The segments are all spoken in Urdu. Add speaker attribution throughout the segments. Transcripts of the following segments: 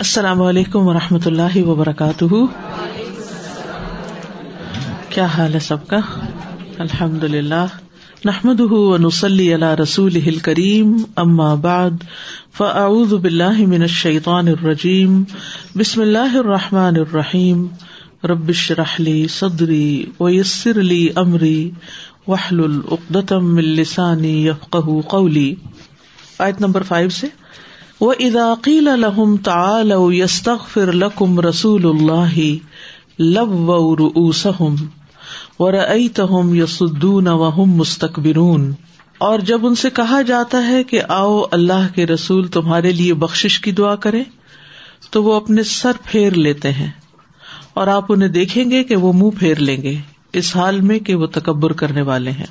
Speaker 1: السلام علیکم و رحمۃ اللہ وبرکاتہ۔ کیا حال ہے سب کا؟ الحمد للہ نحمد نسلی اللہ رسول کریم اما بعد، فاعوذ باللہ من الشیطان الرجیم۔ بسم اللہ الرحمٰن الرحیم۔ ربش رحلی صدری ویسر علی عمری وحل العقدم السانی یفق قولی۔ آیت نمبر فائیو سے۔ وہ اداقیل الحم تعال یستغفر لکم رسول اللہ لب و روسم و رعتہم یسدون وہم مستقبرون اور جب ان سے کہا جاتا ہے کہ آؤ اللہ کے رسول تمہارے لیے بخش کی دعا کرے تو وہ اپنے سر پھیر لیتے ہیں اور آپ انہیں دیکھیں گے کہ وہ منہ پھیر لیں گے، اس حال میں کہ وہ تکبر کرنے والے ہیں۔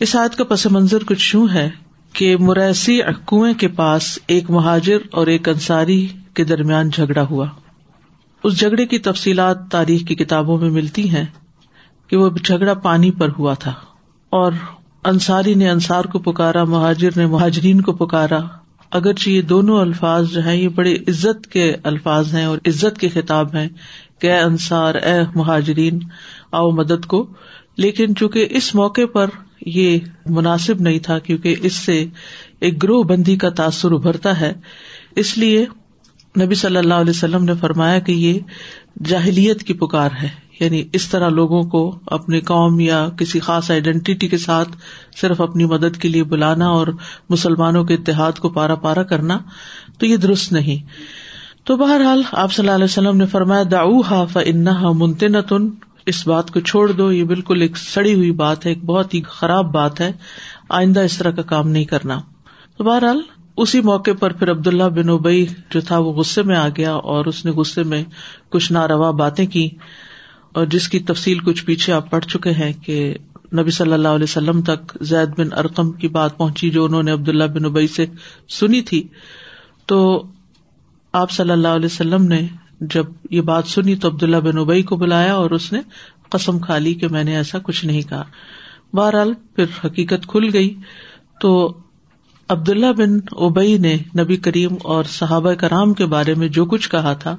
Speaker 1: اس آیت کا پس منظر کچھ یوں ہے۔ کہ مریسی کنویں کے پاس ایک مہاجر اور ایک انصاری کے درمیان جھگڑا ہوا۔ اس جھگڑے کی تفصیلات تاریخ کی کتابوں میں ملتی ہیں کہ وہ جھگڑا پانی پر ہوا تھا اور انصاری نے انصار کو پکارا، مہاجر نے مہاجرین کو پکارا۔ اگرچہ یہ دونوں الفاظ جو ہے یہ بڑے عزت کے الفاظ ہیں اور عزت کے خطاب ہیں کہ اے انصار، اے مہاجرین، آؤ مدد کو۔ لیکن چونکہ اس موقع پر یہ مناسب نہیں تھا کیونکہ اس سے ایک گروہ بندی کا تاثر ابھرتا ہے۔ اس لیے نبی صلی اللہ علیہ وسلم نے فرمایا کہ یہ جاہلیت کی پکار ہے۔ یعنی اس طرح لوگوں کو اپنے قوم یا کسی خاص آئیڈینٹی کے ساتھ صرف اپنی مدد کے لیے بلانا اور مسلمانوں کے اتحاد کو پارا پارا کرنا تو یہ درست نہیں۔ تو بہرحال آپ صلی اللہ علیہ وسلم نے فرمایا داؤ ہا فنحا منتن اس بات کو چھوڑ دو، یہ بالکل ایک سڑی ہوئی بات ہے، ایک بہت ہی خراب بات ہے، آئندہ اس طرح کا کام نہیں کرنا۔ تو بہرحال، اسی موقع پر پھر عبد اللہ بن اوبئی جو تھا، وہ غصے میں آ گیا اور اس نے غصے میں کچھ ناروا باتیں کی۔ اور جس کی تفصیل کچھ پیچھے آپ پڑھ چکے ہیں کہ نبی صلی اللہ علیہ وسلم تک زید بن ارقم کی بات پہنچی جو انہوں نے عبد اللہ بن ابئی سے سنی تھی۔ تو آپ صلی اللہ علیہ وسلم نے جب یہ بات سنی تو عبداللہ بن ابئی کو بلایا اور اس نے قسم کھا لی کہ میں نے ایسا کچھ نہیں کہا۔ بہرحال پھر حقیقت کھل گئی۔ تو عبداللہ بن ابئی نے نبی کریم اور صحابہ کرام کے بارے میں جو کچھ کہا تھا،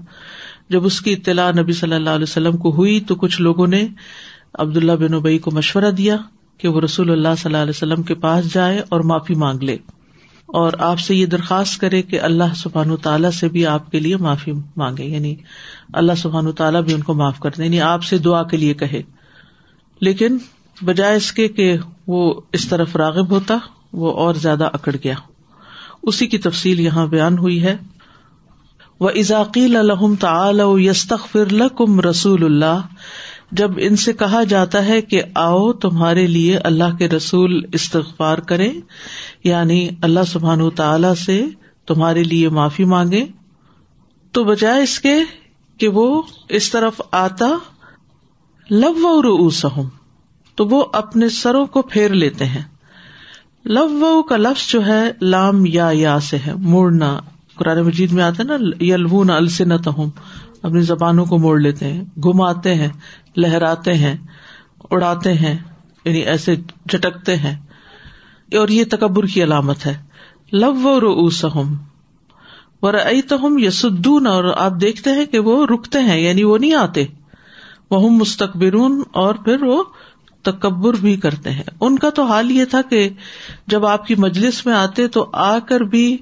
Speaker 1: جب اس کی اطلاع نبی صلی اللہ علیہ وسلم کو ہوئی تو کچھ لوگوں نے عبداللہ بن ابئی کو مشورہ دیا کہ وہ رسول اللہ صلی اللہ علیہ وسلم کے پاس جائے اور معافی مانگ لے۔ اور آپ سے یہ درخواست کرے کہ اللہ سبحان تعالیٰ سے بھی آپ کے لیے معافی مانگے یعنی اللہ سبحان تعالیٰ بھی ان کو معاف کر دے یعنی آپ سے دعا کے لیے کہے۔ لیکن بجائے اس کے کہ وہ اس طرف راغب ہوتا، وہ اور زیادہ اکڑ گیا۔ اسی کی تفصیل یہاں بیان ہوئی ہے۔ وہ ازاقیل الحم تعلق یستخر لکم رسول اللہ جب ان سے کہا جاتا ہے کہ آؤ تمہارے لیے اللہ کے رسول استغفار کرے یعنی اللہ سبحان تعالی سے تمہارے لیے معافی مانگے تو بجائے اس کے کہ وہ اس طرف آتا، لو و روسم تو وہ اپنے سروں کو پھیر لیتے ہیں۔ لو کا لفظ جو ہے، لام یا یا سے ہے، موڑنا۔ قرآن مجید میں آتا ہے نا یلون السنت ہوں اپنی زبانوں کو موڑ لیتے ہیں، گھماتے ہیں، لہراتے ہیں، اڑاتے ہیں یعنی ایسے جھٹکتے ہیں۔ اور یہ تکبر کی علامت ہے۔ لو و روسم و تہم یسدون، اور آپ دیکھتے ہیں کہ وہ رکتے ہیں یعنی وہ نہیں آتے۔ وہ مستقبرون اور پھر وہ تکبر بھی کرتے ہیں۔ ان کا تو حال یہ تھا کہ جب آپ کی مجلس میں آتے تو آ کر بھی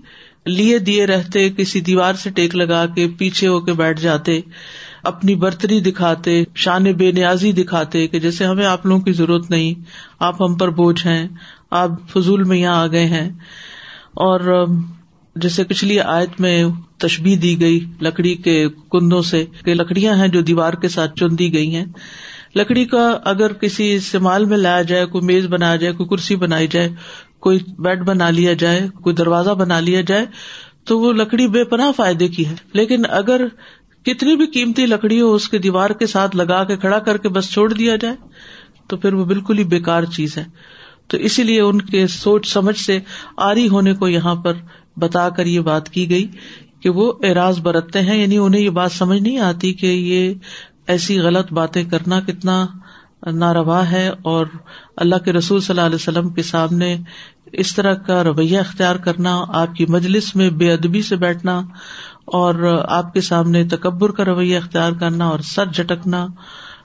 Speaker 1: لیے دیے رہتے، کسی دیوار سے ٹیک لگا کے پیچھے ہو کے بیٹھ جاتے، اپنی برتری دکھاتے، شان بے نیازی دکھاتے کہ جیسے ہمیں آپ لوگوں کی ضرورت نہیں، آپ ہم پر بوجھ ہیں، آپ فضول میں یہاں آ گئے ہیں۔ اور، جیسے پچھلی آیت میں تشبی دی گئی لکڑی کے کندوں سے کہ لکڑیاں ہیں جو دیوار کے ساتھ چن دی گئی ہیں۔ لکڑی کا اگر کسی استعمال میں لایا جائے، کوئی میز بنایا جائے، کوئی کرسی بنائی جائے کوئی بیڈ بنا لیا جائے، کوئی دروازہ بنا لیا جائے، تو وہ لکڑی بے پناہ فائدے کی ہے۔ لیکن اگر کتنی بھی قیمتی لکڑی ہو، اس کے دیوار کے ساتھ لگا کے کھڑا کر کے بس چھوڑ دیا جائے، تو پھر وہ بالکل ہی بےکار چیز ہے۔ تو اسی لیے ان کے سوچ سمجھ سے آری ہونے کو یہاں پر بتا کر یہ بات کی گئی کہ وہ اعراض برتتے ہیں یعنی انہیں یہ بات سمجھ نہیں آتی کہ یہ ایسی غلط باتیں کرنا کتنا ناروا ہے اور اللہ کے رسول صلی اللہ علیہ وسلم کے سامنے اس طرح کا رویہ اختیار کرنا، آپ کی مجلس میں بے ادبی سے بیٹھنا اور آپ کے سامنے تکبر کا رویہ اختیار کرنا اور سر جھٹکنا۔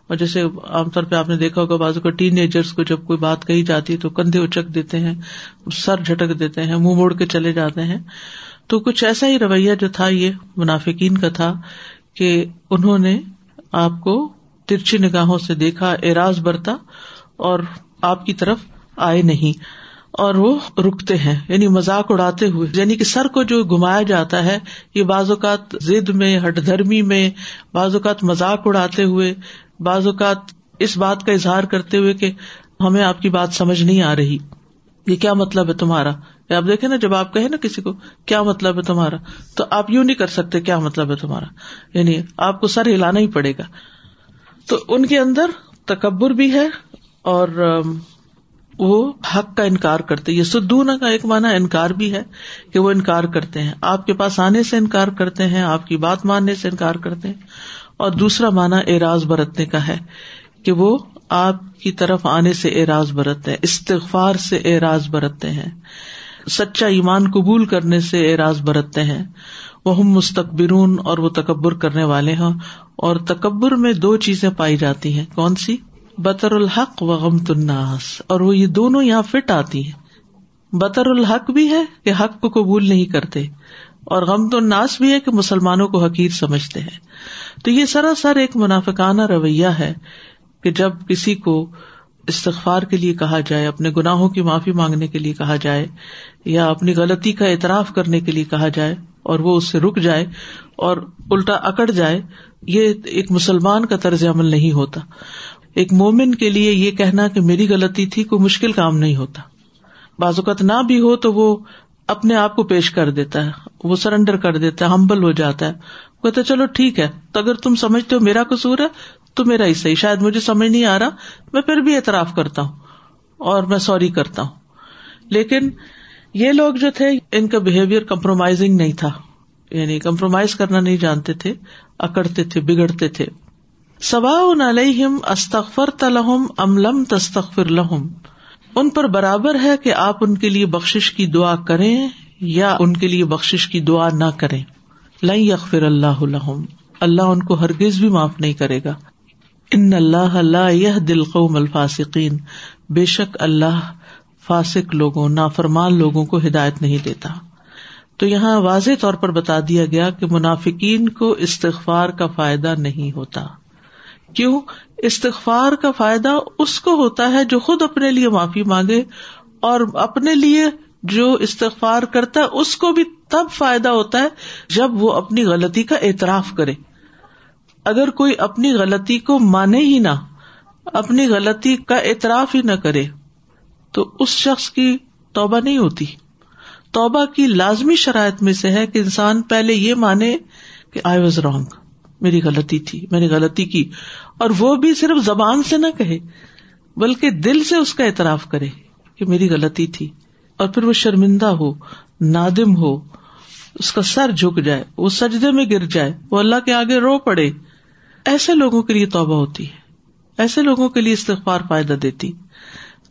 Speaker 1: اور جیسے عام طور پہ آپ نے دیکھا ہوگا بازو کا ٹین ایجرس کو جب کوئی بات کہی جاتی تو کندھے اچک دیتے ہیں، سر جھٹک دیتے ہیں، منہ موڑ کے چلے جاتے ہیں۔ تو کچھ ایسا ہی رویہ جو تھا، یہ منافقین کا تھا کہ انہوں نے آپ کو ترچھی نگاہوں سے دیکھا، اعراض برتا اور آپ کی طرف آئے نہیں۔ اور وہ رکتے ہیں یعنی مذاق اڑاتے ہوئے یعنی کہ سر کو جو گمایا جاتا ہے، یہ بعض اوقات ضد میں، ہٹ دھرمی میں، بعض اوقات مذاق اڑاتے ہوئے، بعض اوقات اس بات کا اظہار کرتے ہوئے کہ ہمیں آپ کی بات سمجھ نہیں آ رہی۔ یہ کیا مطلب ہے تمہارا؟ آپ دیکھیں نا، جب آپ کہیں نا کسی کو، کیا مطلب ہے تمہارا؟ تو آپ یوں نہیں کر سکتے، کیا مطلب ہے تمہارا؟ یعنی آپ کو سر ہلانا ہی پڑے گا۔ تو ان کے اندر تکبر بھی ہے اور وہ حق کا انکار کرتے یہ سدون کا ایک مانا انکار بھی ہے کہ وہ انکار کرتے ہیں۔ آپ کے پاس آنے سے انکار کرتے ہیں، آپ کی بات ماننے سے انکار کرتے ہیں۔ اور دوسرا مانا اعراض برتنے کا ہے کہ وہ آپ کی طرف آنے سے اعراض برتتے ہیں، استغفار سے اعراض برتتے ہیں، سچا ایمان قبول کرنے سے اعراض برتتے ہیں۔ وہ مستقبرون اور وہ تکبر کرنے والے ہیں اور تکبر میں دو چیزیں پائی جاتی ہیں کون سی؟ بطر الحق و غم الناس اور وہ یہ دونوں یہاں فٹ آتی ہیں۔ بطر الحق بھی ہے کہ حق کو قبول نہیں کرتے اور غم تو ناس بھی ہے کہ مسلمانوں کو حقیر سمجھتے ہیں۔ تو یہ سراسر ایک منافقانہ رویہ ہے کہ جب کسی کو استغفار کے لیے کہا جائے، اپنے گناہوں کی معافی مانگنے کے لیے کہا جائے یا اپنی غلطی کا اعتراف کرنے کے لیے کہا جائے اور وہ اس سے رک جائے اور الٹا اکڑ جائے، یہ ایک مسلمان کا طرز عمل نہیں ہوتا۔ ایک مومن کے لیے یہ کہنا کہ میری غلطی تھی، کوئی مشکل کام نہیں ہوتا۔ بعض اوقات نہ بھی ہو تو وہ اپنے آپ کو پیش کر دیتا ہے، وہ سرینڈر کر دیتا ہے، ہمبل ہو جاتا ہے۔ کہتے چلو ٹھیک ہے، تو اگر تم سمجھتے ہو میرا قصور ہے، تو میرا ہی صحیح۔ شاید مجھے سمجھ نہیں آ رہا، میں پھر بھی اعتراف کرتا ہوں اور میں سوری کرتا ہوں۔ لیکن یہ لوگ جو تھے، ان کا بہیویئر کمپرومائزنگ نہیں تھا۔ یعنی کمپرومائز کرنا نہیں جانتے تھے، اکڑتے تھے، بگڑتے تھے۔ سوا علیہم استغفر تلحم املم تستغفر لہم۔ ان پر برابر ہے کہ آپ ان کے لیے بخش کی دعا کریں یا ان کے لیے بخش کی دعا نہ کریں۔ لئی اخفر اللہ الحم اللہ ان کو ہرگز بھی معاف نہیں کرے گا۔ ان اللہ اللہ یہ دل قوم الفاصقین بے شک اللہ فاسق لوگوں، نافرمان لوگوں کو ہدایت نہیں دیتا۔ تو یہاں واضح طور پر بتا دیا گیا کہ منافقین کو استغفار کا فائدہ نہیں ہوتا۔ کیوں؟ استغفار کا فائدہ اس کو ہوتا ہے جو خود اپنے لیے معافی مانگے اور اپنے لیے جو استغفار کرتا ہے، اس کو بھی تب فائدہ ہوتا ہے جب وہ اپنی غلطی کا اعتراف کرے۔ اگر کوئی اپنی غلطی کو مانے ہی نہ، اپنی غلطی کا اعتراف ہی نہ کرے تو اس شخص کی توبہ نہیں ہوتی۔ توبہ کی لازمی شرائط میں سے ہے کہ انسان پہلے یہ مانے کہ آئی واز رانگ میری غلطی تھی، میں نے غلطی کی۔ اور وہ بھی صرف زبان سے نہ کہے، بلکہ دل سے اس کا اعتراف کرے کہ میری غلطی تھی۔ اور پھر وہ شرمندہ ہو، نادم ہو، اس کا سر جھک جائے، وہ سجدے میں گر جائے، وہ اللہ کے آگے رو پڑے۔ ایسے لوگوں کے لیے توبہ ہوتی ہے، ایسے لوگوں کے لیے استغفار فائدہ دیتی۔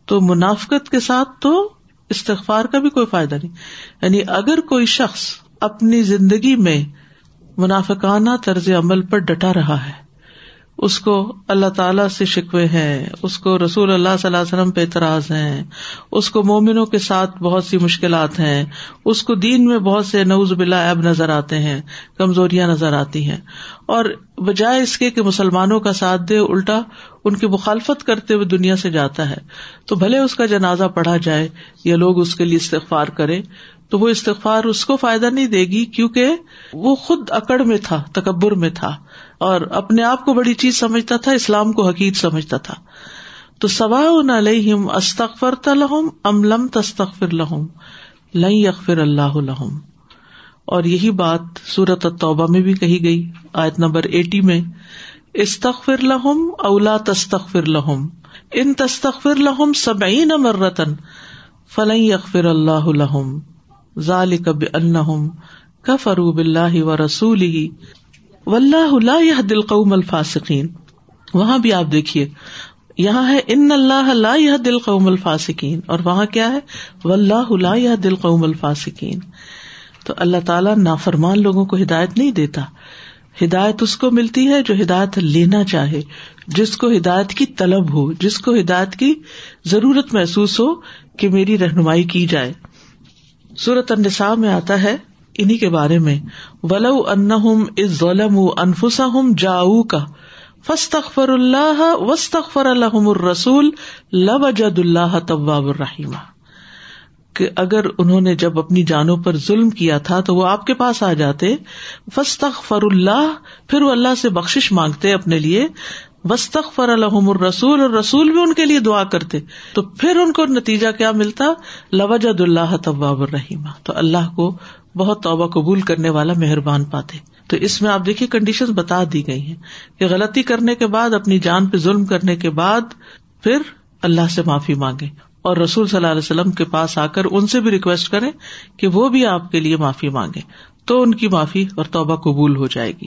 Speaker 1: تو منافقت کے ساتھ تو استغفار کا بھی کوئی فائدہ نہیں۔ یعنی اگر کوئی شخص اپنی زندگی میں منافقانہ طرز عمل پر ڈٹا رہا ہے اس کو اللہ تعالی سے شکوے ہیں، اس کو رسول اللہ صلی اللہ علیہ وسلم پہ اعتراض ہیں، اس کو مومنوں کے ساتھ بہت سی مشکلات ہیں، اس کو دین میں بہت سے نوز بلا اب نظر آتے ہیں، کمزوریاں نظر آتی ہیں۔ اور بجائے اس کے کہ مسلمانوں کا ساتھ دے، الٹا ان کی مخالفت کرتے ہوئے دنیا سے جاتا ہے۔ تو بھلے اس کا جنازہ پڑھا جائے، یا لوگ اس کے لیے استغفار کرے، تو وہ استغفار اس کو فائدہ نہیں دے گی، کیونکہ وہ خود اکڑ میں تھا، تکبر میں تھا۔ اور اپنے آپ کو بڑی چیز سمجھتا تھا، اسلام کو حقیق سمجھتا تھا۔ تو سوا علیہم استغفر تلحم ام لم تستغفر لہم لئی اخفر اللہ لہم۔ اور یہی بات سورت التوبہ میں بھی کہی گئی، آیت نمبر ایٹی میں۔ استغفر لہم اولا تستغفر لہم۔ ان تستغفر لہم سبعین مرتن، فلن یغفر اللہ لہم۔ ذالک بانہم کفروا باللہ و رسولہ۔ واللہ لا دل قوم الفاسقین۔ وہاں بھی آپ دیکھیے، یہاں ہے ان اللہ لا یہ دل قوم الفاسقین، اور وہاں کیا ہے؟ لا دل قوم الفاسقین۔ تو اللہ تعالیٰ نافرمان لوگوں کو ہدایت نہیں دیتا۔ ہدایت اس کو ملتی ہے جو ہدایت لینا چاہے، جس کو ہدایت کی طلب ہو، جس کو ہدایت کی ضرورت محسوس ہو کہ میری رہنمائی کی جائے۔ سورت النساء میں آتا ہے انہیں کے بارے میں، ولو ان از ظلم انفسا ہم جاؤ کا فستخر اللہ وسطر الحم الرسول لوجد اللہ طباب الرحیم کہ اگر انہوں نے جب اپنی جانوں پر ظلم کیا تھا تو وہ آپ کے پاس آ جاتے فستخر اللہ پھر وہ اللہ سے بخش مانگتے اپنے لیے وسطر الحم الرسول اور رسول بھی ان کے لیے دعا کرتے۔ تو پھر ان کو نتیجہ کیا ملتا؟ لوجد اللہ طباب الرحیم تو اللہ کو بہت توبہ قبول کرنے والا مہربان پاتے۔ تو اس میں آپ دیکھیے کنڈیشن بتا دی گئی ہیں کہ غلطی کرنے کے بعد، اپنی جان پہ ظلم کرنے کے بعد پھر اللہ سے معافی مانگے۔ اور رسول صلی اللہ علیہ وسلم کے پاس آ کر ان سے بھی ریکویسٹ کرے کہ وہ بھی آپ کے لیے معافی مانگے۔ تو ان کی معافی اور توبہ قبول ہو جائے گی۔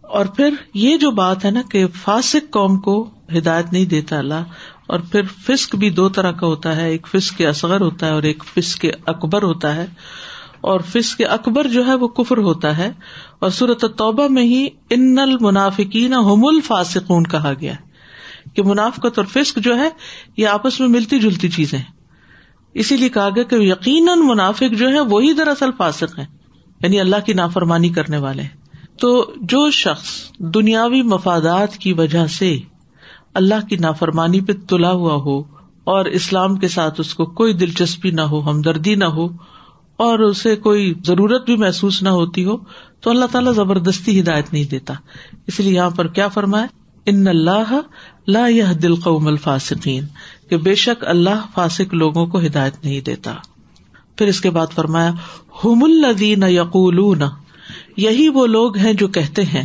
Speaker 1: اور پھر یہ جو بات ہے نا کہ فاسک قوم کو ہدایت نہیں دیتا اللہ، اور پھر فسک بھی دو طرح کا ہوتا ہے۔ ایک فسق کے اصغر ہوتا ہے اور ایک فسق اکبر ہوتا ہے۔ اور فسق اکبر جو ہے وہ کفر ہوتا ہے اور صورت توبہ میں ہی ان المنافقین ہوم الفاسقون کہا گیا کہ منافقت اور فسق جو ہے یہ آپس میں ملتی جلتی چیزیں اسی لیے کہا گیا کہ یقیناً منافق جو ہے وہی دراصل فاسق ہے یعنی اللہ کی نافرمانی کرنے والے ہیں۔ تو جو شخص دنیاوی مفادات کی وجہ سے اللہ کی نافرمانی پہ تلا ہوا ہو اور اسلام کے ساتھ اس کو کوئی دلچسپی نہ ہو، ہمدردی نہ ہو اور اسے کوئی ضرورت بھی محسوس نہ ہوتی ہو تو اللہ تعالیٰ زبردستی ہدایت نہیں دیتا۔ اس لیے یہاں پر کیا فرمائے ان اللہ لا یہ دل قوم الفاسقین، کہ بے شک اللہ فاسق لوگوں کو ہدایت نہیں دیتا۔ پھر اس کے بعد فرمایا ہوم الدین یقول یہی وہ لوگ ہیں جو کہتے ہیں،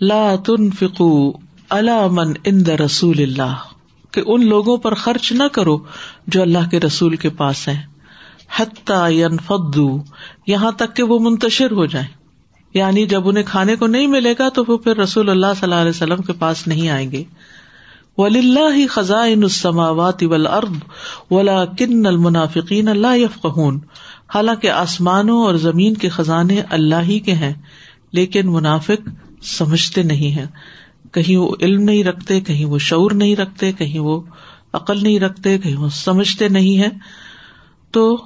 Speaker 1: لا تن فکو من ان دا رسول اللہ، کہ ان لوگوں پر خرچ نہ کرو جو اللہ کے رسول کے پاس ہیں۔ فدو یہاں تک کہ وہ منتشر ہو جائیں۔ یعنی جب انہیں کھانے کو نہیں ملے گا تو وہ پھر رسول اللہ صلی اللہ علیہ وسلم کے پاس نہیں آئیں گے۔ ولی اللہ ہی خزاں السماوات والارض کن المنافقین اللہ یفقہون حالانکہ آسمانوں اور زمین کے خزانے اللہ ہی کے ہیں، لیکن منافق سمجھتے نہیں ہے کہیں وہ علم نہیں رکھتے، کہیں وہ شعور نہیں رکھتے، کہیں وہ عقل نہیں رکھتے، کہیں وہ سمجھتے نہیں ہے تو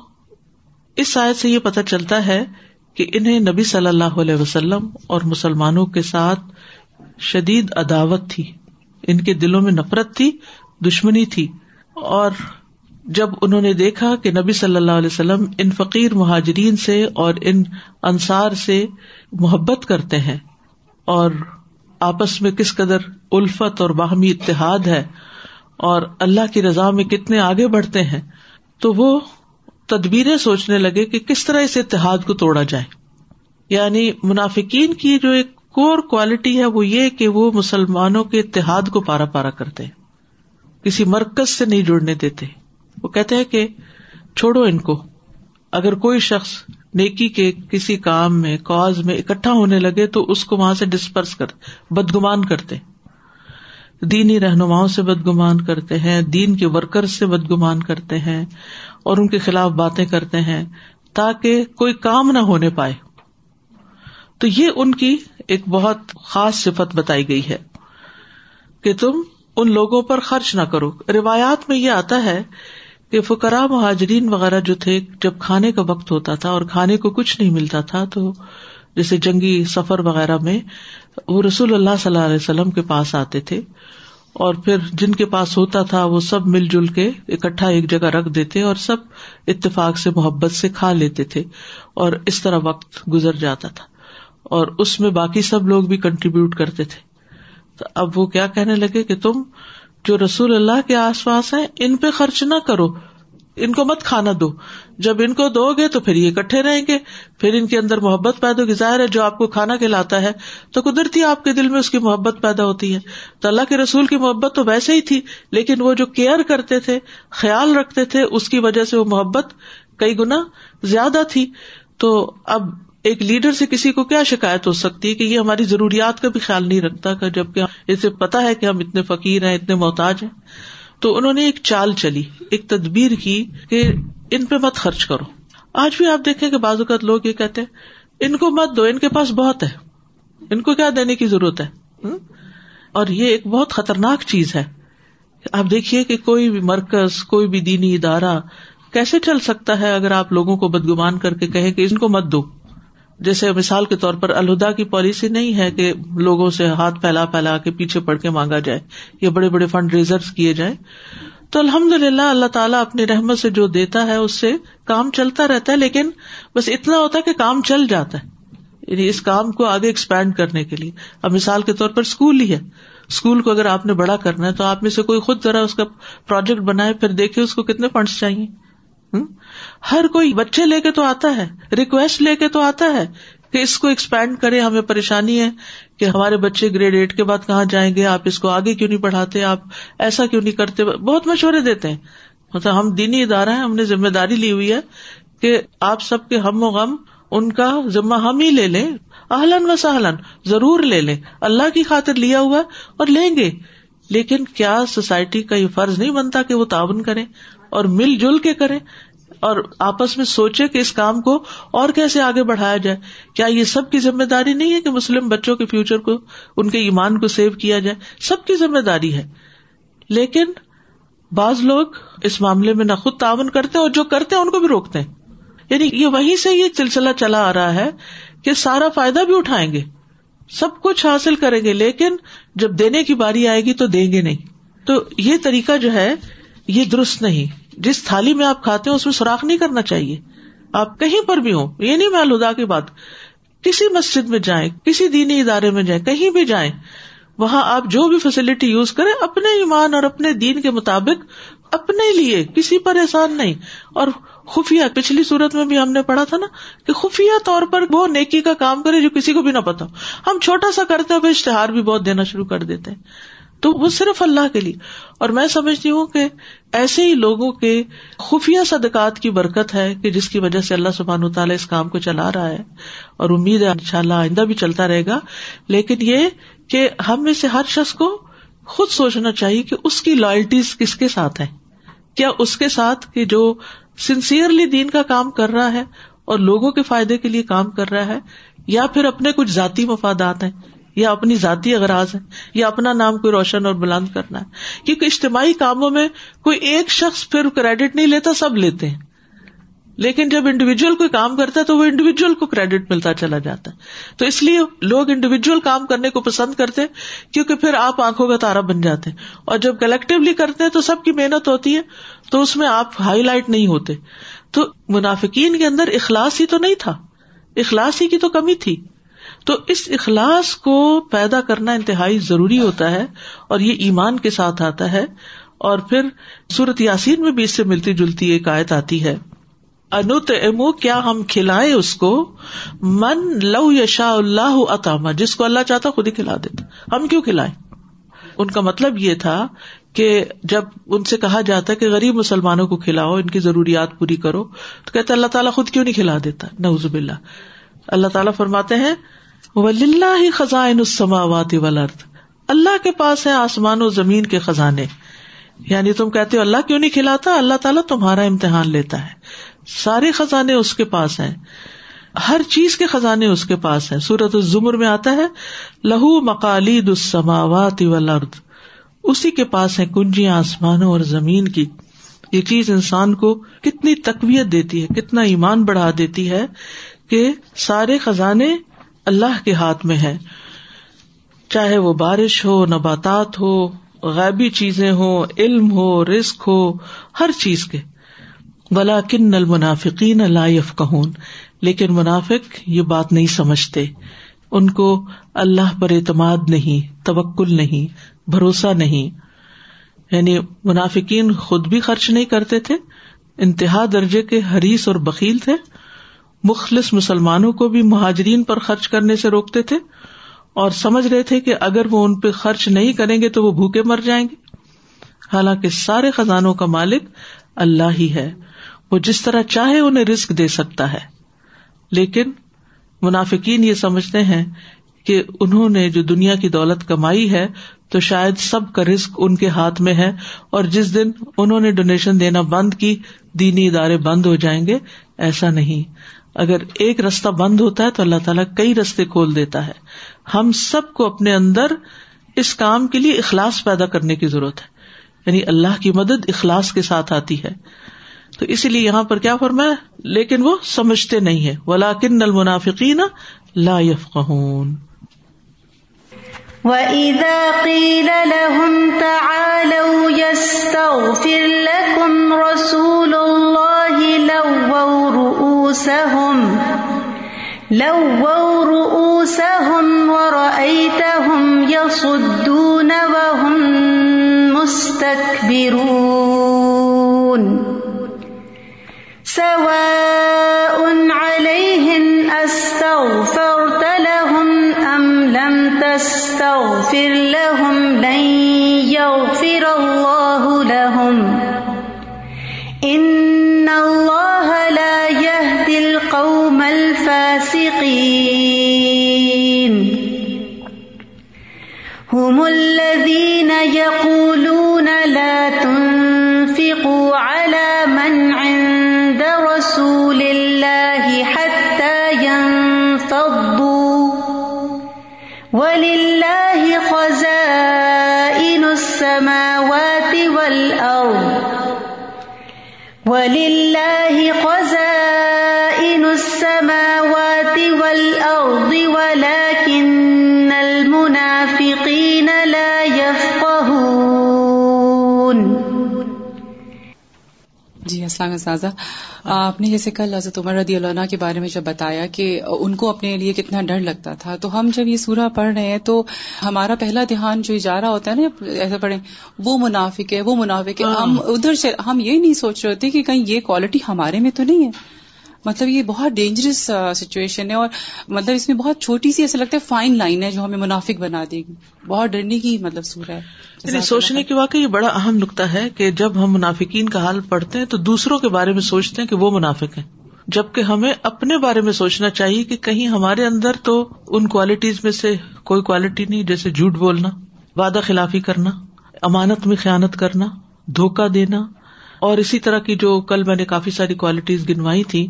Speaker 1: اس آیت سے یہ پتہ چلتا ہے کہ انہیں نبی صلی اللہ علیہ وسلم اور مسلمانوں کے ساتھ شدید عداوت تھی۔ ان کے دلوں میں نفرت تھی، دشمنی تھی۔ اور جب انہوں نے دیکھا کہ نبی صلی اللہ علیہ وسلم ان فقیر مہاجرین سے اور ان انصار سے محبت کرتے ہیں اور آپس میں کس قدر الفت اور باہمی اتحاد ہے اور اللہ کی رضا میں کتنے آگے بڑھتے ہیں، تو وہ تدبیریں سوچنے لگے کہ کس طرح اس اتحاد کو توڑا جائے۔ یعنی منافقین کی جو ایک کور کوالٹی ہے وہ یہ کہ وہ مسلمانوں کے اتحاد کو پارا پارا کرتے۔ کسی مرکز سے نہیں جڑنے دیتے۔ وہ کہتے ہیں کہ چھوڑو ان کو۔ اگر کوئی شخص نیکی کے کسی کام میں، کاز میں اکٹھا ہونے لگے تو اس کو وہاں سے ڈسپرس کر، بدگمان کرتے۔ دینی رہنماؤں سے بدگمان کرتے ہیں، دین کے ورکر سے بدگمان کرتے ہیں۔ اور ان کے خلاف باتیں کرتے ہیں تاکہ کوئی کام نہ ہونے پائے۔ تو یہ ان کی ایک بہت خاص صفت بتائی گئی ہے کہ تم ان لوگوں پر خرچ نہ کرو۔ روایات میں یہ آتا ہے کہ فکرا مہاجرین وغیرہ جو تھے، جب کھانے کا وقت ہوتا تھا اور کھانے کو کچھ نہیں ملتا تھا، تو جیسے جنگی سفر وغیرہ میں وہ رسول اللہ صلی اللہ علیہ وسلم کے پاس آتے تھے۔ اور پھر جن کے پاس ہوتا تھا وہ سب مل جل کے اکٹھا ایک جگہ رکھ دیتے اور سب اتفاق سے محبت سے کھا لیتے تھے اور اس طرح وقت گزر جاتا تھا اور اس میں باقی سب لوگ بھی کنٹریبیوٹ کرتے تھے۔ تو اب وہ کیا کہنے لگے کہ تم جو رسول اللہ کے آس پاس ہیں، ان پہ خرچ نہ کرو۔ ان کو مت کھانا دو۔ جب ان کو دو گے تو پھر یہ اکٹھے رہیں گے۔ پھر ان کے اندر محبت پیدا ہوگی۔ ظاہر ہے جو آپ کو کھانا کھلاتا ہے، تو قدرتی آپ کے دل میں اس کی محبت پیدا ہوتی ہے۔ تو اللہ کے رسول کی محبت تو ویسے ہی تھی، لیکن وہ جو کیئر کرتے تھے، خیال رکھتے تھے، اس کی وجہ سے وہ محبت کئی گنا زیادہ تھی۔ تو اب ایک لیڈر سے کسی کو کیا شکایت ہو سکتی ہے کہ یہ ہماری ضروریات کا بھی خیال نہیں رکھتا، جبکہ اسے پتا ہے کہ ہم اتنے فقیر ہیں، اتنے محتاج ہیں۔ تو انہوں نے ایک چال چلی، ایک تدبیر کی کہ ان پہ مت خرچ کرو۔ آج بھی آپ دیکھیں کہ بعض اوقات لوگ یہ کہتے ہیں، ان کو مت دو، ان کے پاس بہت ہے، ان کو کیا دینے کی ضرورت ہے؟ اور یہ ایک بہت خطرناک چیز ہے۔ آپ دیکھیے کہ کوئی بھی مرکز، کوئی بھی دینی ادارہ کیسے چل سکتا ہے اگر آپ لوگوں کو بدگمان کر کے کہیں کہ ان کو مت دو؟ جیسے مثال کے طور پر الہدا کی پالیسی نہیں ہے کہ لوگوں سے ہاتھ پھیلا پھیلا کے پیچھے پڑ کے مانگا جائے یا بڑے بڑے فنڈ ریزر کیے جائیں۔ تو الحمد للہ اللہ تعالیٰ اپنی رحمت سے جو دیتا ہے اس سے کام چلتا رہتا ہے، لیکن بس اتنا ہوتا ہے کہ کام چل جاتا ہے۔ یعنی اس کام کو آگے ایکسپینڈ کرنے کے لیے۔ اب مثال کے طور پر اسکول ہی ہے۔ اسکول کو اگر آپ نے بڑا کرنا ہے تو آپ میں سے کوئی خود ذرا اس کا پروجیکٹ بنائے، پھر دیکھے اس کو کتنے فنڈس چاہیے۔ ہر کوئی بچے لے کے تو آتا ہے ریکویسٹ لے کے تو آتا ہے کہ اس کو ایکسپینڈ کرے ہمیں پریشانی ہے کہ ہمارے بچے گریڈ ایٹ کے بعد کہاں جائیں گے؟ آپ اس کو آگے کیوں نہیں پڑھاتے؟ آپ ایسا کیوں نہیں کرتے؟ بہت مشورے دیتے ہیں۔ مطلب ہم دینی ادارہ ہیں، ہم نے ذمہ داری لی ہوئی ہے کہ آپ سب کے ہم و غم، ان کا ذمہ ہم ہی لے لیں۔ اہلن و سہلن ضرور لے لیں۔ اللہ کی خاطر لیا ہوا اور لیں گے۔ لیکن کیا سوسائٹی کا یہ فرض نہیں بنتا کہ وہ تعاون کرے اور مل جل کے کرے اور آپس میں سوچے کہ اس کام کو اور کیسے آگے بڑھایا جائے۔ کیا یہ سب کی ذمہ داری نہیں ہے کہ مسلم بچوں کے فیوچر کو، ان کے ایمان کو سیو کیا جائے؟ سب کی ذمہ داری ہے۔ لیکن بعض لوگ اس معاملے میں نہ خود تعاون کرتے اور جو کرتے ہیں ان کو بھی روکتے ہیں۔ یعنی یہ وہیں سے یہ سلسلہ چلا آ رہا ہے کہ سارا فائدہ بھی اٹھائیں گے۔ سب کچھ حاصل کریں گے، لیکن جب دینے کی باری آئے گی تو دیں گے نہیں۔ تو یہ طریقہ جو ہے، یہ درست نہیں۔ جس تھالی میں آپ کھاتے ہیں اس میں سوراخ نہیں کرنا چاہیے۔ آپ کہیں پر بھی ہوں، یہ نہیں میں الدا کی بات۔ کسی مسجد میں جائیں، کسی دینی ادارے میں جائیں، کہیں بھی جائیں، وہاں آپ جو بھی فیسلٹی یوز کریں، اپنے ایمان اور اپنے دین کے مطابق، اپنے لیے، کسی پر احسان نہیں۔ اور خفیہ، پچھلی صورت میں بھی ہم نے پڑھا تھا نا کہ خفیہ طور پر وہ نیکی کا کام کرے جو کسی کو بھی نہ پتا ہم چھوٹا سا کرتے ہوئے اشتہار بھی بہت دینا شروع کر دیتے ہیں۔ تو وہ صرف اللہ کے لیے۔ اور میں سمجھتی ہوں کہ ایسے ہی لوگوں کے خفیہ صدقات کی برکت ہے کہ جس کی وجہ سے اللہ سبحان تعالیٰ اس کام کو چلا رہا ہے۔ اور امید ہے ان شاء اللہ آئندہ بھی چلتا رہے گا۔ لیکن یہ کہ ہم میں سے ہر شخص کو خود سوچنا چاہیے کہ اس کی لائلٹیز کس کے ساتھ ہے کیا اس کے ساتھ کہ جو سنسیئرلی دین کا کام کر رہا ہے اور لوگوں کے فائدے کے لیے کام کر رہا ہے یا پھر اپنے کچھ ذاتی مفادات ہیں۔ یا اپنی ذاتی اغراض ہے، یا اپنا نام کوئی روشن اور بلند کرنا ہے۔ کیونکہ اجتماعی کاموں میں کوئی ایک شخص پھر کریڈٹ نہیں لیتا، سب لیتے ہیں۔ لیکن جب انڈیویجل کوئی کام کرتا ہے تو وہ انڈیویجل کو کریڈٹ ملتا چلا جاتا ہے۔ تو اس لیے لوگ انڈیویجل کام کرنے کو پسند کرتے کیونکہ پھر آپ آنکھوں کا تارا بن جاتے ہیں۔ اور جب کلیکٹولی کرتے ہیں تو سب کی محنت ہوتی ہے، تو اس میں آپ ہائی لائٹ نہیں ہوتے۔ تو منافقین کے اندر اخلاص ہی تو نہیں تھا۔ اخلاص ہی کی تو کمی تھی۔ تو اس اخلاص کو پیدا کرنا انتہائی ضروری ہوتا ہے اور یہ ایمان کے ساتھ آتا ہے اور پھر سورت یاسین میں بھی اس سے ملتی جلتی ایک آیت آتی ہے۔ انت امو کیا ہم کھلائے اس کو؟ من لو یشا اللہ اتاما جس کو اللہ چاہتا خود ہی کھلا دیتا۔ ہم کیوں کھلائے ان کا مطلب یہ تھا کہ جب ان سے کہا جاتا ہے کہ غریب مسلمانوں کو کھلاؤ، ان کی ضروریات پوری کرو، تو کہتے اللہ تعالیٰ خود کیوں نہیں کھلا دیتا؟ نوزب اللہ اللہ تعالیٰ فرماتے ہیں ہی خزائن السماوات والارض۔ اللہ کے پاس ہے آسمان و زمین کے خزانے۔ یعنی تم کہتے ہو اللہ کیوں نہیں کھلاتا؟ اللہ تعالیٰ تمہارا امتحان لیتا ہے۔ سارے خزانے اس کے پاس ہیں۔ ہر چیز کے خزانے اس کے پاس ہیں۔ سورت الزمر میں آتا ہے، لہو مکالید السماوات والارض۔ اسی کے پاس ہے کنجیاں آسمانوں اور زمین کی۔ یہ چیز انسان کو کتنی تقویت دیتی ہے، کتنا ایمان بڑھا دیتی ہے کہ سارے خزانے اللہ کے ہاتھ میں ہے۔ چاہے وہ بارش ہو، نباتات ہو، غیبی چیزیں ہو علم ہو رسک ہو، ہر چیز کے۔ بلا کن المنافقین اللہ کہون لیکن منافق یہ بات نہیں سمجھتے۔ ان کو اللہ پر اعتماد نہیں، توکل نہیں، بھروسہ نہیں۔ یعنی منافقین خود بھی خرچ نہیں کرتے تھے، انتہا درجے کے حریث اور بکیل تھے۔ مخلص مسلمانوں کو بھی مہاجرین پر خرچ کرنے سے روکتے تھے اور سمجھ رہے تھے کہ اگر وہ ان پہ خرچ نہیں کریں گے تو وہ بھوکے مر جائیں گے۔ حالانکہ سارے خزانوں کا مالک اللہ ہی ہے۔ وہ جس طرح چاہے انہیں رسک دے سکتا ہے۔ لیکن منافقین یہ سمجھتے ہیں کہ انہوں نے جو دنیا کی دولت کمائی ہے تو شاید سب کا رسک ان کے ہاتھ میں ہے اور جس دن انہوں نے ڈونیشن دینا بند کی، دینی ادارے بند ہو جائیں گے، ایسا نہیں۔ اگر ایک رستہ بند ہوتا ہے تو اللہ تعالیٰ کئی رستے کھول دیتا ہے۔ ہم سب کو اپنے اندر اس کام کے لیے اخلاص پیدا کرنے کی ضرورت ہے۔ یعنی اللہ کی مدد اخلاص کے ساتھ آتی ہے۔ تو اسی لیے یہاں پر کیا فرمایا؟ لیکن وہ سمجھتے نہیں ہے ولاکن المنافقین لا يفقهون۔
Speaker 2: وَإِذَا قِيلَ لَهُمْ تَعَالَوْا يَسْتَغْفِرْ لَكُمْ رَسُولُ اللَّهِ لَوَّوْا رُؤُوسَهُمْ، لَوَّوْا رُؤُوسَهُمْ وَرَأَيْتَهُمْ يَصُدُّونَ وَهُمْ مُسْتَكْبِرُونَ. سواء عليهم أستغفرت لهم أم لم تستغفر لهم لن يغفر الله لهم الفاسقين هم الذين يقولون لا تنفقوا على من عند رسول الله حتى ينفضوا ولله خزائن السماوات والأرض ولله خزائن السماوات والأرض ولكن المنافقين لا يفقهون.
Speaker 3: جی السلام اساتذہ آپ نے جیسے کل حضرت عمر رضی اللہ عنہ کے بارے میں جب بتایا کہ ان کو اپنے لیے کتنا ڈر لگتا تھا تو ہم جب یہ سورہ پڑھ رہے ہیں تو ہمارا پہلا دھیان جو جا رہا ہوتا ہے نا ایسا پڑھیں وہ منافق ہے وہ منافق ہے۔ ہم ادھر سے ہم یہ نہیں سوچ رہے تھے کہ کہیں یہ کوالٹی ہمارے میں تو نہیں ہے۔ مطلب یہ بہت ڈینجرس سچویشن ہے اور مطلب اس میں بہت چھوٹی سی ایسا لگتا ہے فائن لائن ہے جو ہمیں منافق بنا دے گی۔ بہت ڈرنے کی مطلب سورہ ہے۔
Speaker 1: یعنی سوچنے کی واقعی یہ بڑا اہم نقطہ ہے کہ جب ہم منافقین کا حال پڑھتے ہیں تو دوسروں کے بارے میں سوچتے ہیں کہ وہ منافق ہیں۔ جبکہ ہمیں اپنے بارے میں سوچنا چاہیے کہ کہیں ہمارے اندر تو ان کوالٹیز میں سے کوئی کوالٹی نہیں جیسے جھوٹ بولنا وعدہ خلافی کرنا امانت میں خیانت کرنا دھوکا دینا اور اسی طرح کی جو کل میں نے کافی ساری کوالٹیز گنوائی تھی،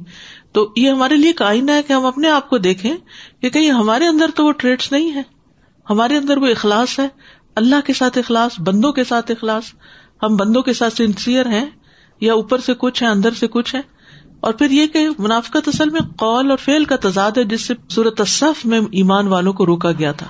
Speaker 1: تو یہ ہمارے لیے آئینہ ہے کہ ہم اپنے آپ کو دیکھیں کہ کہیں ہمارے اندر تو وہ ٹریڈس نہیں ہے ہمارے اندر وہ اخلاص ہے۔ اللہ کے ساتھ اخلاص، بندوں کے ساتھ اخلاص۔ ہم بندوں کے ساتھ سنسیئر ہیں، یا اوپر سے کچھ ہے اندر سے کچھ ہے اور پھر یہ کہ منافقت اصل میں قول اور فیل کا تضاد ہے، جس سے صورت صف میں ایمان والوں کو روکا گیا تھا۔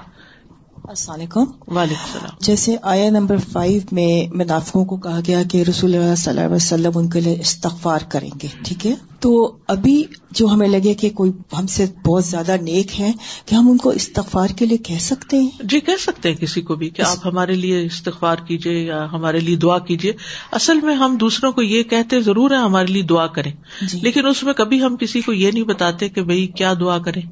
Speaker 4: السلام علیکم۔
Speaker 1: وعلیکم السلام۔
Speaker 4: جیسے آیا نمبر فائیو میں منافقوں کو کہا گیا کہ رسول اللہ صلی اللہ علیہ وسلم ان کے لیے استغفار کریں گے ٹھیک ہے؟ تو ابھی جو ہمیں لگے کہ کوئی ہم سے بہت زیادہ نیک ہے کہ ہم ان کو استغفار کے لیے کہہ سکتے ہیں؟
Speaker 1: جی کہہ سکتے ہیں کسی کو بھی کہ آپ ہمارے لیے استغفار کیجیے یا ہمارے لیے دعا کیجیے اصل میں ہم دوسروں کو یہ کہتے ضرور ہے ہمارے لیے دعا کریں۔
Speaker 4: جی۔
Speaker 1: لیکن اس میں کبھی ہم کسی کو یہ نہیں بتاتے کہ بھائی کیا دعا کریں۔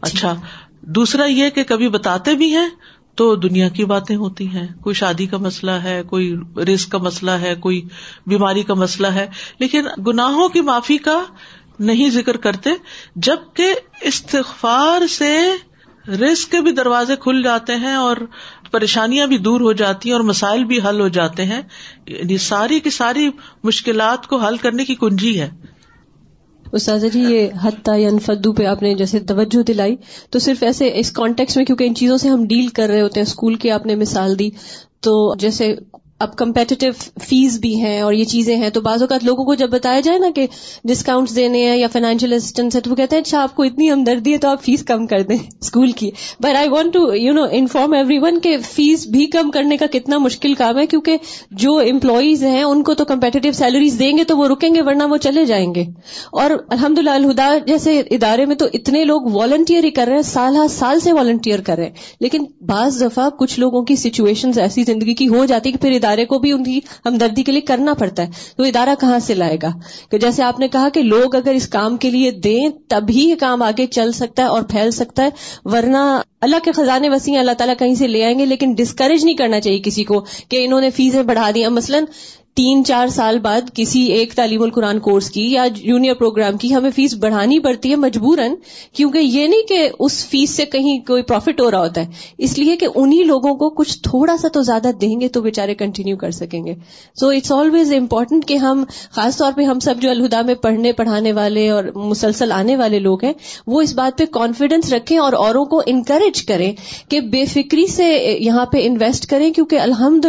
Speaker 1: اچھا دوسرا یہ کہ کبھی بتاتے بھی ہیں تو دنیا کی باتیں ہوتی ہیں۔ کوئی شادی کا مسئلہ ہے، کوئی رزق کا مسئلہ ہے، کوئی بیماری کا مسئلہ ہے۔ لیکن گناہوں کی معافی کا نہیں ذکر کرتے، جبکہ استغفار سے رزق کے بھی دروازے کھل جاتے ہیں اور پریشانیاں بھی دور ہو جاتی ہیں اور مسائل بھی حل ہو جاتے ہیں۔ یعنی ساری کی ساری مشکلات کو حل کرنے کی کنجی ہے۔
Speaker 5: استاذہ جی یہ حتیٰ یا انفدو پہ آپ نے جیسے توجہ دلائی۔ تو صرف ایسے اس کانٹیکس میں کیونکہ ان چیزوں سے ہم ڈیل کر رہے ہوتے ہیں اسکول کی آپ نے مثال دی۔ تو جیسے اب کمپیٹیو فیس بھی ہیں اور یہ چیزیں ہیں، تو بعض اوقات لوگوں کو جب بتایا جائے نا کہ ڈسکاؤنٹس دینے ہیں یا فائنینشیل اسسٹنس ہے تو وہ کہتے ہیں اچھا آپ کو اتنی ہمدردی ہے تو آپ فیس کم کر دیں اسکول کی۔ But I want to you know inform everyone کہ فیس بھی کم کرنے کا کتنا مشکل کام ہے، کیونکہ جو امپلائیز ہیں، ان کو تو کمپیٹیو سیلریز دیں گے تو وہ رکیں گے، ورنہ وہ چلے جائیں گے۔ اور الحمد للہ الہدا جیسے ادارے میں تو اتنے لوگ والنٹیئر ہی کر رہے ہیں، سال ہر سال سے والنٹیئر کر رہے ہیں۔ لیکن بعض دفعہ کچھ لوگوں کی سچویشن ایسی زندگی کی ہو جاتی کہ پھر ادارے کو بھی ان کی ہمدردی کے لیے کرنا پڑتا ہے تو ادارہ کہاں سے لائے گا؟ کہ جیسے آپ نے کہا کہ لوگ اگر اس کام کے لیے دیں تبھی یہ کام آگے چل سکتا ہے اور پھیل سکتا ہے، ورنہ اللہ کے خزانے وسیع اللہ تعالیٰ کہیں سے لے آئیں گے، لیکن ڈسکریج نہیں کرنا چاہیے کسی کو کہ انہوں نے فیسیں بڑھا دی مثلاً تین چار سال بعد کسی ایک تعلیم القرآن کورس کی یا جونیئر پروگرام کی ہمیں فیس بڑھانی پڑتی ہے مجبوراً، کیونکہ یہ نہیں کہ اس فیس سے کہیں کوئی پروفٹ ہو رہا ہوتا ہے۔ اس لیے کہ انہی لوگوں کو کچھ تھوڑا سا تو زیادہ دیں گے تو بےچارے کنٹینیو کر سکیں گے۔ سو اٹس آلویز امپورٹنٹ کہ ہم، خاص طور پہ ہم سب جو الہدا میں پڑھنے، پڑھانے والے اور مسلسل آنے والے لوگ ہیں، وہ اس بات پہ کانفیڈینس رکھیں اور اوروں کو انکریج کریں کہ بے فکری سے یہاں پہ انویسٹ کریں، کیونکہ الحمد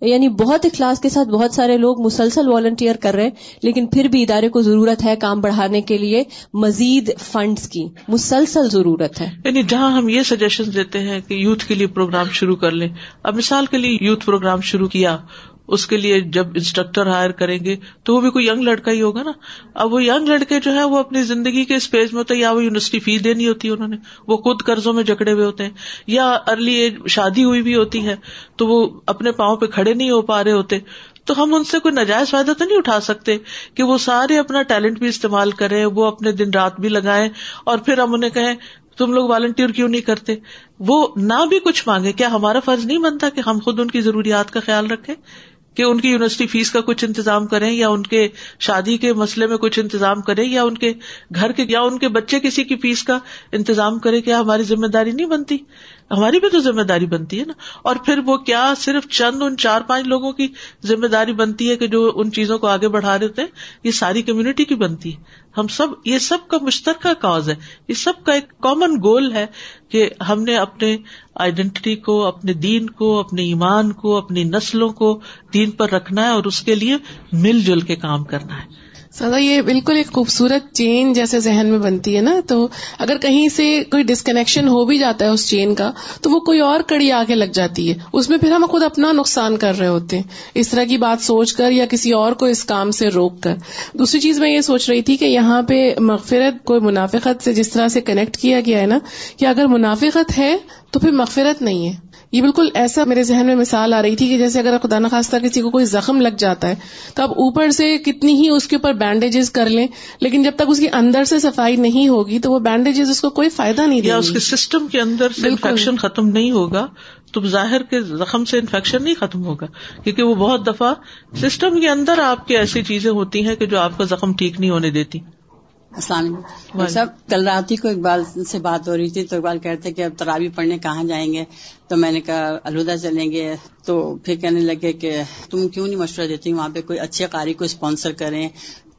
Speaker 5: یعنی بہت اخلاص کے ساتھ، بہت بہت سارے لوگ مسلسل والنٹیئر کر رہے ہیں، لیکن پھر بھی ادارے کو ضرورت ہے کام بڑھانے کے لیے مزید فنڈز کی۔ مسلسل ضرورت ہے۔
Speaker 1: یعنی جہاں ہم یہ سجیشن دیتے ہیں کہ یوتھ کے لیے پروگرام شروع کر لیں۔ اب مثال کے لیے یوتھ پروگرام شروع کیا، اس کے لیے جب انسٹرکٹر ہائر کریں گے تو وہ بھی کوئی یگ لڑکا ہی ہوگا نا۔ اب وہ یگ لڑکے جو ہے وہ اپنی زندگی کے اس پیج میں ہوتے یا وہ یونیورسٹی فیس دینی ہوتی ہے انہوں نے، وہ خود قرضوں میں جکڑے ہوئے ہوتے ہیں، یا ارلی ایج شادی ہوئی بھی ہوتی ہے تو وہ اپنے پاؤں پہ کھڑے نہیں ہو پا رہے ہوتے۔ تو ہم ان سے کوئی نجائز فائدہ تو نہیں اٹھا سکتے کہ وہ سارے اپنا ٹیلنٹ بھی استعمال کریں، وہ اپنے دن رات بھی لگائیں اور پھر ہم انہیں کہیں، تم لوگ والنٹیئر کیوں نہیں کرتے؟ وہ نہ بھی کچھ مانگے۔ کیا ہمارا فرض نہیں بنتا کہ ہم خود ان کی ضروریات کا خیال رکھیں؟ کہ ان کی یونیورسٹی فیس کا کچھ انتظام کریں یا ان کے شادی کے مسئلے میں کچھ انتظام کریں یا ان کے گھر کے یا ان کے بچے کسی کی فیس کا انتظام کرے کیا ہماری ذمہ داری نہیں بنتی؟ ہماری بھی تو ذمہ داری بنتی ہے نا۔ اور پھر وہ کیا صرف چند ان چار پانچ لوگوں کی ذمہ داری بنتی ہے کہ جو ان چیزوں کو آگے بڑھا رہے ہیں، یہ ساری کمیونٹی کی بنتی ہے۔ ہم سب، یہ سب کا مشترکہ کاز ہے۔ یہ سب کا ایک کامن گول ہے کہ ہم نے اپنے آئیڈینٹی کو، اپنے دین کو، اپنے ایمان کو، اپنی نسلوں کو دین پر رکھنا ہے اور اس کے لیے مل جل کے کام کرنا ہے۔
Speaker 6: سزا یہ بالکل ایک خوبصورت چین جیسے ذہن میں بنتی ہے نا۔ تو اگر کہیں سے کوئی ڈسکنیکشن ہو بھی جاتا ہے اس چین کا، تو وہ کوئی اور کڑی آگے لگ جاتی ہے۔ اس میں پھر ہم خود اپنا نقصان کر رہے ہوتے ہیں۔ اس طرح کی بات سوچ کر یا کسی اور کو اس کام سے روک کر۔ دوسری چیز میں یہ سوچ رہی تھی کہ یہاں پہ مغفرت، کوئی منافقت سے جس طرح سے کنیکٹ کیا گیا ہے نا، کہ اگر منافقت ہے تو پھر مغفرت نہیں ہے۔ یہ بالکل ایسا میرے ذہن میں مثال آ رہی تھی کہ جیسے اگر خدا نخواستہ کسی کو کوئی زخم لگ جاتا ہے تو اب اوپر سے کتنی ہی اس کے اوپر بینڈیجز کر لیں لیکن جب تک اس کی اندر سے صفائی نہیں ہوگی تو وہ بینڈیجز اس کو کوئی فائدہ نہیں
Speaker 1: دیا اس کے سسٹم کے اندر سے انفیکشن ختم نہیں ہوگا تو ظاہر کے زخم سے انفیکشن نہیں ختم ہوگا کیونکہ وہ بہت دفعہ سسٹم کے اندر آپ کی ایسی چیزیں ہوتی ہیں کہ جو آپ کا زخم ٹھیک نہیں ہونے دیتی۔
Speaker 7: السلام علیکم سب کل رات ہی کو اقبال سے بات ہو رہی تھی تو اقبال کہتے کہ اب ترابی پڑھنے کہاں جائیں گے؟ تو میں نے کہا الوداع چلیں گے۔ تو پھر کہنے لگے کہ تم کیوں نہیں مشورہ دیتی؟ وہاں پہ کوئی اچھے قاری کو اسپانسر کریں۔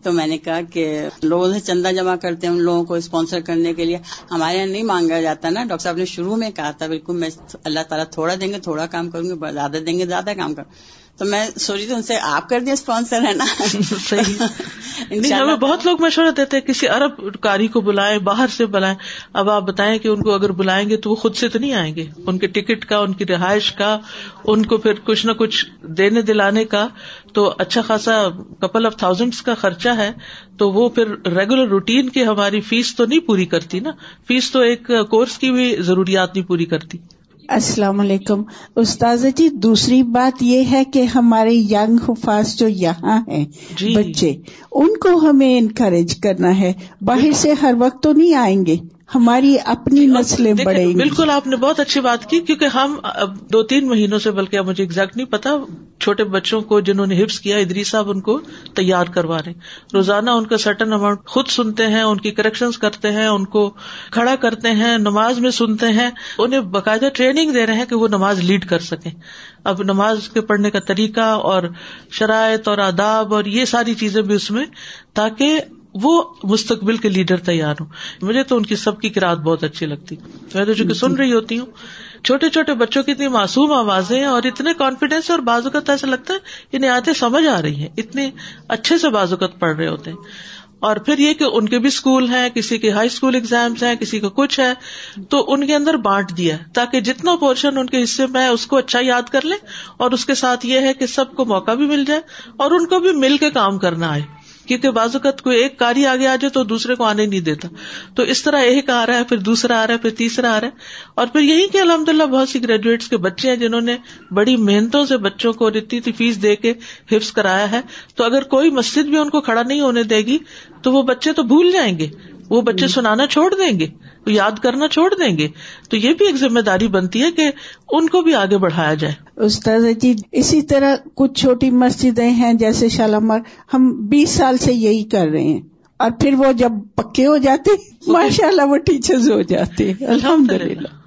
Speaker 7: تو میں نے کہا کہ لوگوں سے چندہ جمع کرتے ہیں ان لوگوں کو اسپانسر کرنے کے لیے۔ ہمارے یہاں نہیں مانگا جاتا نا۔ ڈاکٹر صاحب نے شروع میں کہا تھا بالکل میں اللہ تعالیٰ تھوڑا دیں گے تھوڑا کام کروں گے زیادہ دیں گے زیادہ کام کروں تو میں سوچی تھی ان سے آپ کر دیں اسپانسر ہے نا؟
Speaker 1: ہمیں بہت لوگ مشورہ دیتے ہیں کسی ارب کاری کو بلائیں باہر سے بلائیں اب آپ بتائیں کہ ان کو اگر بلائیں گے تو وہ خود سے تو نہیں آئیں گے؟ ان کے ٹکٹ کا ان کی رہائش کا ان کو پھر کچھ نہ کچھ دینے دلانے کا۔ تو اچھا خاصا کپل آف تھاؤزینڈس کا خرچہ ہے تو وہ پھر ریگولر روٹین کی ہماری فیس تو نہیں پوری کرتی نا؟ فیس تو ایک کورس کی بھی ضروریات نہیں پوری کرتی۔
Speaker 8: السلام علیکم۔ استاذ جی دوسری بات یہ ہے کہ ہمارے ینگ حفاظ جو یہاں ہیں جی۔ بچے ان کو ہمیں انکریج کرنا ہے۔ باہر سے ہر وقت تو نہیں آئیں گے۔ ہماری اپنی نسلیں بڑھیں گی۔
Speaker 1: بالکل آپ نے بہت اچھی بات کی کیونکہ ہم دو تین مہینوں سے بلکہ مجھے ایگزیکٹ نہیں پتا چھوٹے بچوں کو جنہوں نے ہپس کیا ادری صاحب ان کو تیار کروا رہے روزانہ ان کا سرٹن اماؤنٹ خود سنتے ہیں ان کی کریکشن کرتے ہیں ان کو کھڑا کرتے ہیں نماز میں سنتے ہیں انہیں باقاعدہ ٹریننگ دے رہے ہیں کہ وہ نماز لیڈ کر سکیں۔ اب نماز کے پڑھنے کا طریقہ اور شرائط اور آداب اور یہ ساری چیزیں بھی اس میں تاکہ وہ مستقبل کے لیڈر تیار ہوں۔ مجھے تو ان کی سب کی کراط بہت اچھی لگتی۔ میں تو چونکہ سن رہی ہوتی ہوں۔ چھوٹے چھوٹے بچوں کی اتنی معصوم آوازیں ہیں اور اتنے کانفیڈینس اور بازوقت ایسا لگتا ہے انہیں آتے سمجھ آ رہی ہیں۔ اتنے اچھے سے بازوقت پڑھ رہے ہوتے ہیں۔ اور پھر یہ کہ ان کے بھی اسکول ہیں، کسی کے ہائی اسکول اگزامس ہیں، کسی کا کچھ ہے۔ تو ان کے اندر بانٹ دیا تاکہ جتنا پورشن ان کے حصے میں اس کو اچھا یاد کر لیں۔ اور اس کے ساتھ یہ ہے کہ سب کو موقع بھی مل جائے اور ان کو بھی مل کے کام کرنا آئے۔ کیونکہ بازوقت کوئی ایک کاری آگے آ جائے تو دوسرے کو آنے نہیں دیتا۔ تو اس طرح ایک آ رہا ہے پھر دوسرا آ رہا ہے پھر تیسرا آ رہا ہے۔ اور پھر یہی کہ الحمد للہ بہت سی گریجویٹس کے بچے ہیں جنہوں نے بڑی محنتوں سے بچوں کو اتنی تھی فیس دے کے حفظ کرایا ہے۔ تو اگر کوئی مسجد بھی ان کو کھڑا نہیں ہونے دے گی تو وہ بچے تو بھول جائیں گے۔ وہ بچے سنانا چھوڑ دیں گے یاد کرنا چھوڑ دیں گے۔ تو یہ بھی ایک ذمہ داری بنتی ہے کہ ان کو بھی آگے بڑھایا جائے۔
Speaker 8: استاد جی اسی طرح کچھ چھوٹی مسجدیں ہیں جیسے شالامار ہم بیس سال سے یہی کر رہے ہیں۔ اور پھر وہ جب پکے ہو جاتے ماشاء اللہ وہ ٹیچرز ہو جاتے۔ الحمد للہ